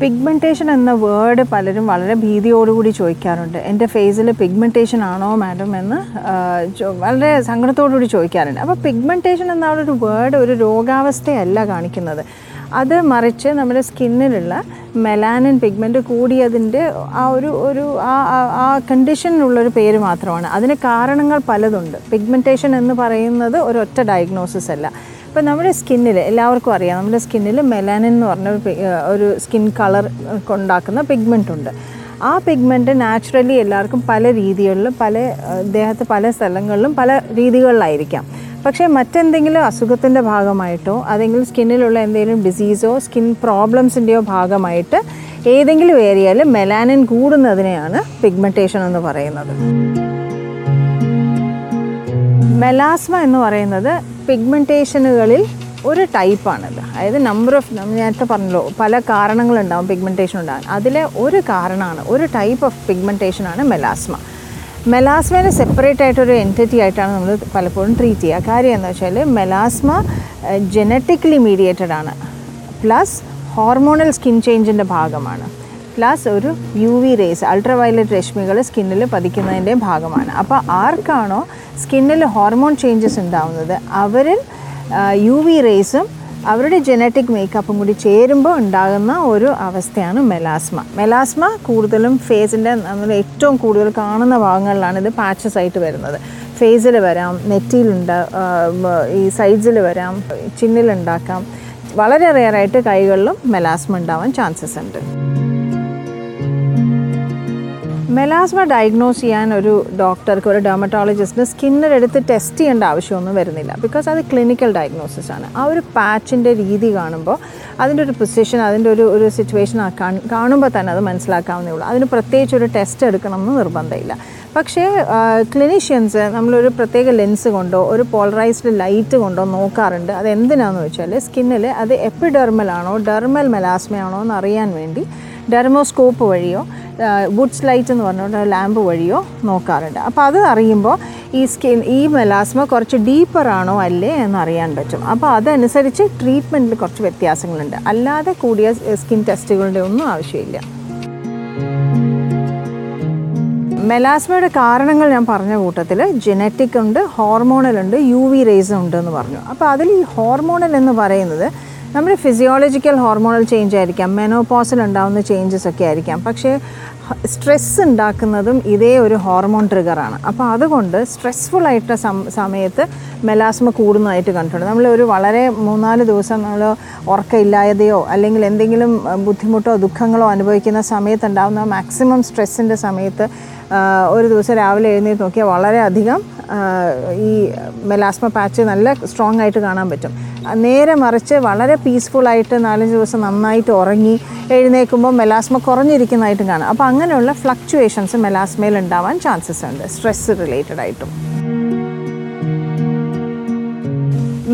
Pigmentation എന്ന word പലരും വളരെ ഭീതിയോടുകൂടി ചോദിക്കാറുണ്ട്. എന്റെ ഫേസിൽ പിഗ്മെന്റേഷൻ ആണോ മാഡം എന്ന് വളരെ സങ്കടത്തോടുകൂടി ചോദിക്കാറുണ്ട്. അപ്പോൾ പിഗ്മെന്റേഷൻ എന്ന ഒരു വേർഡ് ഒരു രോഗാവസ്ഥയല്ല കാണിക്കുന്നത്. അത് മറിച്ച് നമ്മുടെ സ്കിന്നിലുള്ള മെലാനിൻ പിഗ്മെന്റ് കൂടിയതിന്റെ ആ ഒരു ഒരു ആ ആ- കണ്ടീഷനിലുള്ളൊരു പേര് മാത്രമാണ്. അതിന് കാരണങ്ങൾ പലതുണ്ട്. പിഗ്മെന്റേഷൻ എന്ന് പറയുന്നത് ഒരൊറ്റ ഡയഗ്നോസിസ് അല്ല. ഇപ്പം നമ്മുടെ സ്കിന്നിൽ എല്ലാവർക്കും അറിയാം നമ്മുടെ സ്കിന്നിൽ മെലാനിൻ എന്ന് പറഞ്ഞ ഒരു സ്കിൻ കളർ ഉണ്ടാക്കുന്ന പിഗ്മെന്റ് ഉണ്ട്. ആ പിഗ്മെന്റ് നാച്ചുറലി എല്ലാവർക്കും പല രീതികളിലും പല ദേഹത്ത് പല സ്ഥലങ്ങളിലും പല രീതികളിലായിരിക്കാം. പക്ഷേ മറ്റെന്തെങ്കിലും അസുഖത്തിന്റെ ഭാഗമായിട്ടോ അതെങ്കിലും സ്കിന്നിലുള്ള എന്തെങ്കിലും ഡിസീസോ സ്കിൻ പ്രോബ്ലംസിന്റെയോ ഭാഗമായിട്ട് ഏതെങ്കിലും ഏരിയയിൽ മെലാനിൻ കൂടുന്നതിനെയാണ് പിഗ്മെന്റേഷൻ എന്ന് പറയുന്നത്. മെലാസ്മ എന്ന് പറയുന്നത് പിഗ്മെന്റേഷനുകളിൽ ഒരു ടൈപ്പാണിത് അതായത് നമ്പർ ഓഫ് നേരത്തെ പറഞ്ഞല്ലോ പല കാരണങ്ങളുണ്ടാവും പിഗ്മെന്റേഷൻ ഉണ്ടാകാൻ. അതിലെ ഒരു കാരണമാണ് ഒരു ടൈപ്പ് ഓഫ് പിഗ്മെന്റേഷനാണ് മെലാസ്മ മെലാസ്മേനെ സെപ്പറേറ്റ് ആയിട്ടൊരു എന്റിറ്റി ആയിട്ടാണ് നമ്മൾ പലപ്പോഴും ട്രീറ്റ് ചെയ്യുക. കാര്യം എന്ന് വെച്ചാൽ മെലാസ്മ ജനറ്റിക്കലി മീഡിയേറ്റഡ് ആണ്. പ്ലസ് ഹോർമോണൽ സ്കിൻ ചേഞ്ചിന്റെ ഭാഗമാണ്. പ്ലസ് ഒരു U V rays ultra violet രശ്മികൾ സ്കിന്നിൽ പതിക്കുന്നതിന്റെ ഭാഗമാണ്. അപ്പോൾ ആർക്കാണോ സ്കിന്നിൽ ഹോർമോൺ ചേഞ്ചസ് ഉണ്ടാവുന്നത് അവരിൽ യു വി റേസും അവരുടെ ജനറ്റിക് മേക്കപ്പും കൂടി ചേരുമ്പോൾ ഉണ്ടാകുന്ന ഒരു അവസ്ഥയാണ് മെലാസ്മ മെലാസ്മ കൂടുതലും ഫേസിന്റെ നമ്മൾ ഏറ്റവും കൂടുതൽ കാണുന്ന ഭാഗങ്ങളിലാണ് ഇത് പാച്ചസ് ആയിട്ട് വരുന്നത്. ഫേസിൽ വരാം നെറ്റിയിലുണ്ട് ഈ സൈഡ്സിൽ വരാം ചിന്നിലുണ്ടാക്കാം. വളരെ റെയറായിട്ട് കൈകളിലും മെലാസ്മ ഉണ്ടാവാൻ ചാൻസസ് ഉണ്ട്. മെലാസ്മ ഡയഗ്നോസ് ചെയ്യാൻ ഒരു ഡോക്ടർക്ക് ഒരു ഡെർമറ്റോളജിസ്റ്റിന് സ്കിന്നിനെടുത്ത് ടെസ്റ്റ് ചെയ്യേണ്ട ആവശ്യമൊന്നും വരുന്നില്ല. ബിക്കോസ് അത് ക്ലിനിക്കൽ ഡയഗ്നോസിസ് ആണ്. ആ ഒരു പാച്ചിന്റെ രീതി കാണുമ്പോൾ അതിന്റെ ഒരു പൊസിഷൻ അതിന്റെ ഒരു ഒരു സിറ്റുവേഷൻ കാണുമ്പോൾ തന്നെ അത് മനസ്സിലാക്കാവുന്നേ ഉള്ളൂ. അതിന് പ്രത്യേകിച്ച് ഒരു ടെസ്റ്റ് എടുക്കണമെന്ന് നിർബന്ധമില്ല. പക്ഷേ ക്ലിനീഷ്യൻസ് നമ്മളൊരു പ്രത്യേക ലെൻസ് കൊണ്ടോ ഒരു പോളറൈസ്ഡ് ലൈറ്റ് കൊണ്ടോ നോക്കാറുണ്ട്. അത് എന്തിനാണെന്ന് വെച്ചാൽ സ്കിന്നിൽ അത് എപ്പിഡെർമലാണോ ഡെർമൽ മെലാസ്മയാണോ എന്ന് അറിയാൻ വേണ്ടി ഡെർമോസ്കോപ്പ് വഴിയോ വുഡ്സ് ലൈറ്റ് എന്ന് പറഞ്ഞുകൊണ്ട് ലാമ്പ് വഴിയോ നോക്കാറുണ്ട്. അപ്പോൾ അത് അറിയുമ്പോൾ ഈ സ്കിൻ ഈ മെലാസ്മ കുറച്ച് ഡീപ്പർ ആണോ അല്ലേ എന്ന് അറിയാൻ പറ്റും. അപ്പോൾ അതനുസരിച്ച് ട്രീറ്റ്മെന്റിൽ കുറച്ച് വ്യത്യാസങ്ങളുണ്ട്. അല്ലാതെ കൂടിയ സ്കിൻ ടെസ്റ്റുകളുടെ ഒന്നും ആവശ്യമില്ല. മെലാസ്മയുടെ കാരണങ്ങൾ ഞാൻ പറഞ്ഞ കൂട്ടത്തിൽ ജനറ്റിക് ഉണ്ട് ഹോർമോണൽ ഉണ്ട് യു വി റേസ് ഉണ്ട് എന്ന് പറഞ്ഞു. അപ്പോൾ അതിൽ ഈ ഹോർമോണൽ എന്ന് പറയുന്നത് നമ്മുടെ ഫിസിയോളജിക്കൽ ഹോർമോണൽ ചേഞ്ച് ആയിരിക്കാം മെനോപോസിൽ ഉണ്ടാകുന്ന ചേഞ്ചസ് ഒക്കെ ആയിരിക്കാം. പക്ഷേ സ്ട്രെസ് ഉണ്ടാക്കുന്നതും ഇതേ ഒരു ഹോർമോൺ ട്രിഗറാണ് അപ്പോൾ അതുകൊണ്ട് സ്ട്രെസ്ഫുൾ സം സമയത്ത് മെലാസ്മ കൂടുന്നതായിട്ട് കണ്ടിട്ടുണ്ട്. നമ്മൾ ഒരു വളരെ മൂന്നാൽ ദിവസം നമ്മൾ ഉറക്കമില്ലായതയോ അല്ലെങ്കിൽ എന്തെങ്കിലും ബുദ്ധിമുട്ടോ ദുഃഖങ്ങളോ അനുഭവിക്കുന്ന സമയത്ത് ഉണ്ടാകുന്ന മാക്സിമം സ്ട്രെസ്സിന്റെ സമയത്ത് ഒരു ദിവസം രാവിലെ എഴുന്നേറ്റ് നോക്കിയാൽ വളരെയധികം ഈ മെലാസ്മ പാച്ച് നല്ല സ്ട്രോങ് ആയിട്ട് കാണാൻ പറ്റും. നേരെ മറിച്ച് വളരെ പീസ്ഫുള്ളായിട്ട് നാലഞ്ച് ദിവസം നന്നായിട്ട് ഉറങ്ങി എഴുന്നേൽക്കുമ്പോൾ മെലാസ്മ കുറഞ്ഞിരിക്കുന്നതായിട്ടും കാണാം. അപ്പോൾ അങ്ങനെയുള്ള ഫ്ലക്ച്വേഷൻസ് മെലാസ്മയിൽ ഉണ്ടാവാൻ ചാൻസസ് ഉണ്ട്. സ്ട്രെസ് റിലേറ്റഡ് ആയിട്ടും.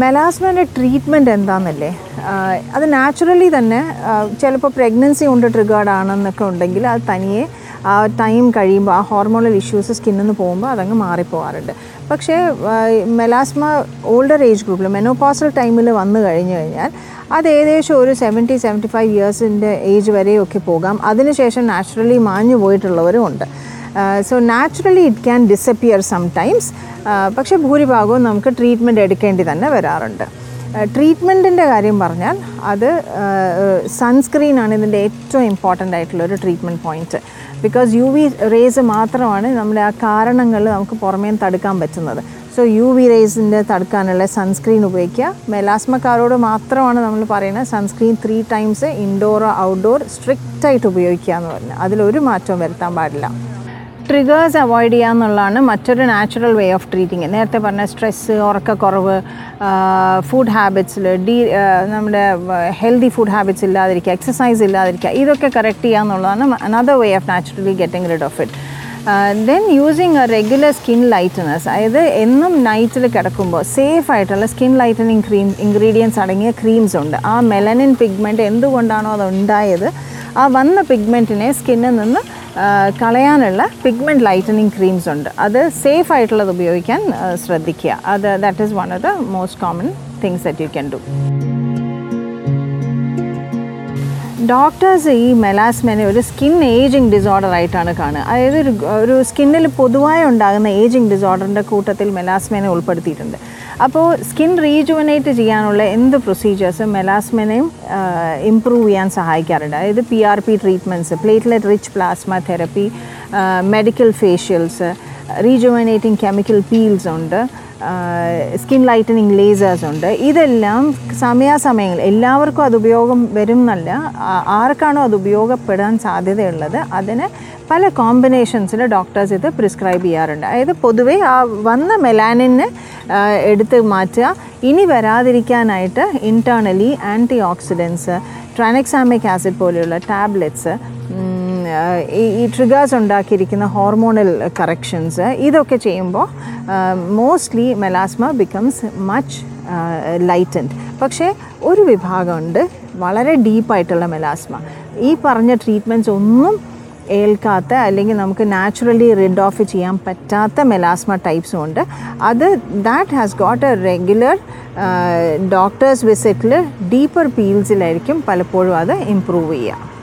മെലാസ്മയുടെ ട്രീറ്റ്മെന്റ് എന്താണെന്നല്ലേ അത് നാച്ചുറലി തന്നെ ചിലപ്പോൾ പ്രഗ്നൻസി കൊണ്ട് ട്രിഗേർഡ് ആണെന്നൊക്കെ ഉണ്ടെങ്കിൽ അത് തനിയെ ആ ടൈം കഴിയുമ്പോൾ ആ ഹോർമോണൽ ഇഷ്യൂസ് സ്കിന്നിൽ നിന്ന് പോകുമ്പോൾ അതങ്ങ് മാറിപ്പോവാറുണ്ട്. പക്ഷേ മെലാസ്മ ഓൾഡർ ഏജ് ഗ്രൂപ്പിൽ മെനോപോസൽ ടൈമിൽ വന്നു കഴിഞ്ഞു കഴിഞ്ഞാൽ അത് ഏകദേശം ഒരു സെവന്റി സെവന്റി ഫൈവ് ഇയേഴ്സിന്റെ ഏജ് വരെയൊക്കെ പോകാം. അതിനുശേഷം നാച്ചുറലി മാഞ്ഞു പോയിട്ടുള്ളവരും ഉണ്ട്. So naturally it can disappear sometimes. പക്ഷേ ഭൂരിഭാഗവും നമുക്ക് ട്രീറ്റ്മെന്റ് എടുക്കേണ്ടി തന്നെ വരാറുണ്ട്. ട്രീറ്റ്മെന്റിന്റെ കാര്യം പറഞ്ഞാൽ അത് സൺസ്ക്രീൻ ആണ് ഇതിന്റെ ഏറ്റവും ഇമ്പോർട്ടന്റ് ആയിട്ടുള്ള ഒരു treatment point because U V rays മാത്രമാണ് നമ്മുടെ ആ കാരണങ്ങൾ നമുക്ക് പുറമേ തടുക്കാൻ പറ്റുന്നത്. സോ യു വി റേസിന്റെ തടുക്കാനുള്ള സൺസ്ക്രീൻ ഉപയോഗിക്കുക. മെലാസ്മക്കാരോട് മാത്രമാണ് നമ്മൾ പറയുന്നത് സൺസ്ക്രീൻ ത്രീ ടൈംസ് ഇൻഡോറോ ഔട്ട്ഡോർ സ്ട്രിക്റ്റായിട്ട് ഉപയോഗിക്കുക എന്ന് പറഞ്ഞാൽ അതിലൊരു മാറ്റവും വരുത്താൻ പാടില്ല. ട്രിഗേഴ്സ് അവോയ്ഡ് ചെയ്യുക എന്നുള്ളതാണ് മറ്റൊരു നാച്ചുറൽ വേ ഓഫ് ട്രീറ്റിങ് നേരത്തെ പറഞ്ഞ സ്ട്രെസ്സ് ഉറക്കക്കുറവ് ഫുഡ് ഹാബിറ്റ്സിൽ ഡീ നമ്മുടെ ഹെൽത്തി ഫുഡ് ഹാബിറ്റ്സ് ഇല്ലാതിരിക്കുക എക്സസൈസ് ഇല്ലാതിരിക്കുക ഇതൊക്കെ കറക്റ്റ് ചെയ്യുക എന്നുള്ളതാണ് another way of naturally getting rid of it then using a regular skin lighteners അതായത് എന്നും നൈറ്റിൽ കിടക്കുമ്പോൾ സേഫ് ആയിട്ടുള്ള സ്കിൻ ലൈറ്റനിങ് ക്രീം ഇൻഗ്രീഡിയൻസ് അടങ്ങിയ ക്രീംസ് ഉണ്ട്. ആ മെലനിൻ പിഗ്മെന്റ് എന്തുകൊണ്ടാണോ അത് ഉണ്ടായത്? ആ വന്ന പിഗ്മെന്റിനെ സ്കിന്നിൽ നിന്ന് കളയാനുള്ള പിഗ്മെന്റ് ലൈറ്റനിങ് ക്രീംസ് ഉണ്ട്. അത് സേഫ് ആയിട്ടുള്ളത് ഉപയോഗിക്കാൻ ശ്രദ്ധിക്കുക. അത് that is one of the most common things that you can do doctors ഈ മെലാസ്മനെ ഒരു സ്കിൻ ഏജിങ് ഡിസോർഡർ ആയിട്ടാണ് കാണുക. അതായത് ഒരു ഒരു സ്കിന്നിൽ പൊതുവായി ഉണ്ടാകുന്ന ഏജിങ് ഡിസോർഡറിന്റെ കൂട്ടത്തിൽ മെലാസ്മനെ ഉൾപ്പെടുത്തിയിട്ടുണ്ട്. അപ്പോൾ സ്കിൻ റീജുവനേറ്റ് ചെയ്യാനുള്ള എന്ത് പ്രൊസീജിയേഴ്സും മെലാസ്മനെയും ഇമ്പ്രൂവ് ചെയ്യാൻ സഹായിക്കാറുണ്ട്? അതായത് P R P treatments platelet rich plasma therapy medical facials rejuvenating chemical peels ഉണ്ട് സ്കിൻ ലൈറ്റനിങ് ലേസേഴ്സ് ഉണ്ട്. ഇതെല്ലാം സമയാസമയങ്ങൾ എല്ലാവർക്കും അത് ഉപയോഗം വരും എന്നല്ല ആർക്കാണോ അത് ഉപയോഗപ്പെടാൻ സാധ്യതയുള്ളത് അതിന് പല കോമ്പിനേഷൻസിൽ ഡോക്ടേഴ്സ് ഇത് പ്രിസ്ക്രൈബ് ചെയ്യാറുണ്ട്. അതായത് പൊതുവേ ആ വന്ന മെലാനിനെ എടുത്ത് മാറ്റുക. ഇനി വരാതിരിക്കാനായിട്ട് internally antioxidants tranexamic acid പോലെയുള്ള ടാബ്ലറ്റ്സ് ഈ ട്രിഗേഴ്സ് ഉണ്ടാക്കിയിരിക്കുന്ന ഹോർമോണൽ കറക്ഷൻസ് ഇതൊക്കെ ചെയ്യുമ്പോൾ mostly melasma becomes much lightened പക്ഷേ ഒരു വിഭാഗമുണ്ട് വളരെ ഡീപ്പായിട്ടുള്ള മെലാസ്മ ഈ പറഞ്ഞ ട്രീറ്റ്മെന്റ്സ് ഒന്നും ഏൽക്കാത്ത അല്ലെങ്കിൽ നമുക്ക് നാച്ചുറലി റിഡ് ഓഫ് ചെയ്യാൻ പറ്റാത്ത മെലാസ്മ ടൈപ്സും ഉണ്ട്. അത് that has got a regular doctors വിസിറ്റിൽ deeper പീൽസിലായിരിക്കും പലപ്പോഴും അത് ഇമ്പ്രൂവ് ചെയ്യുക.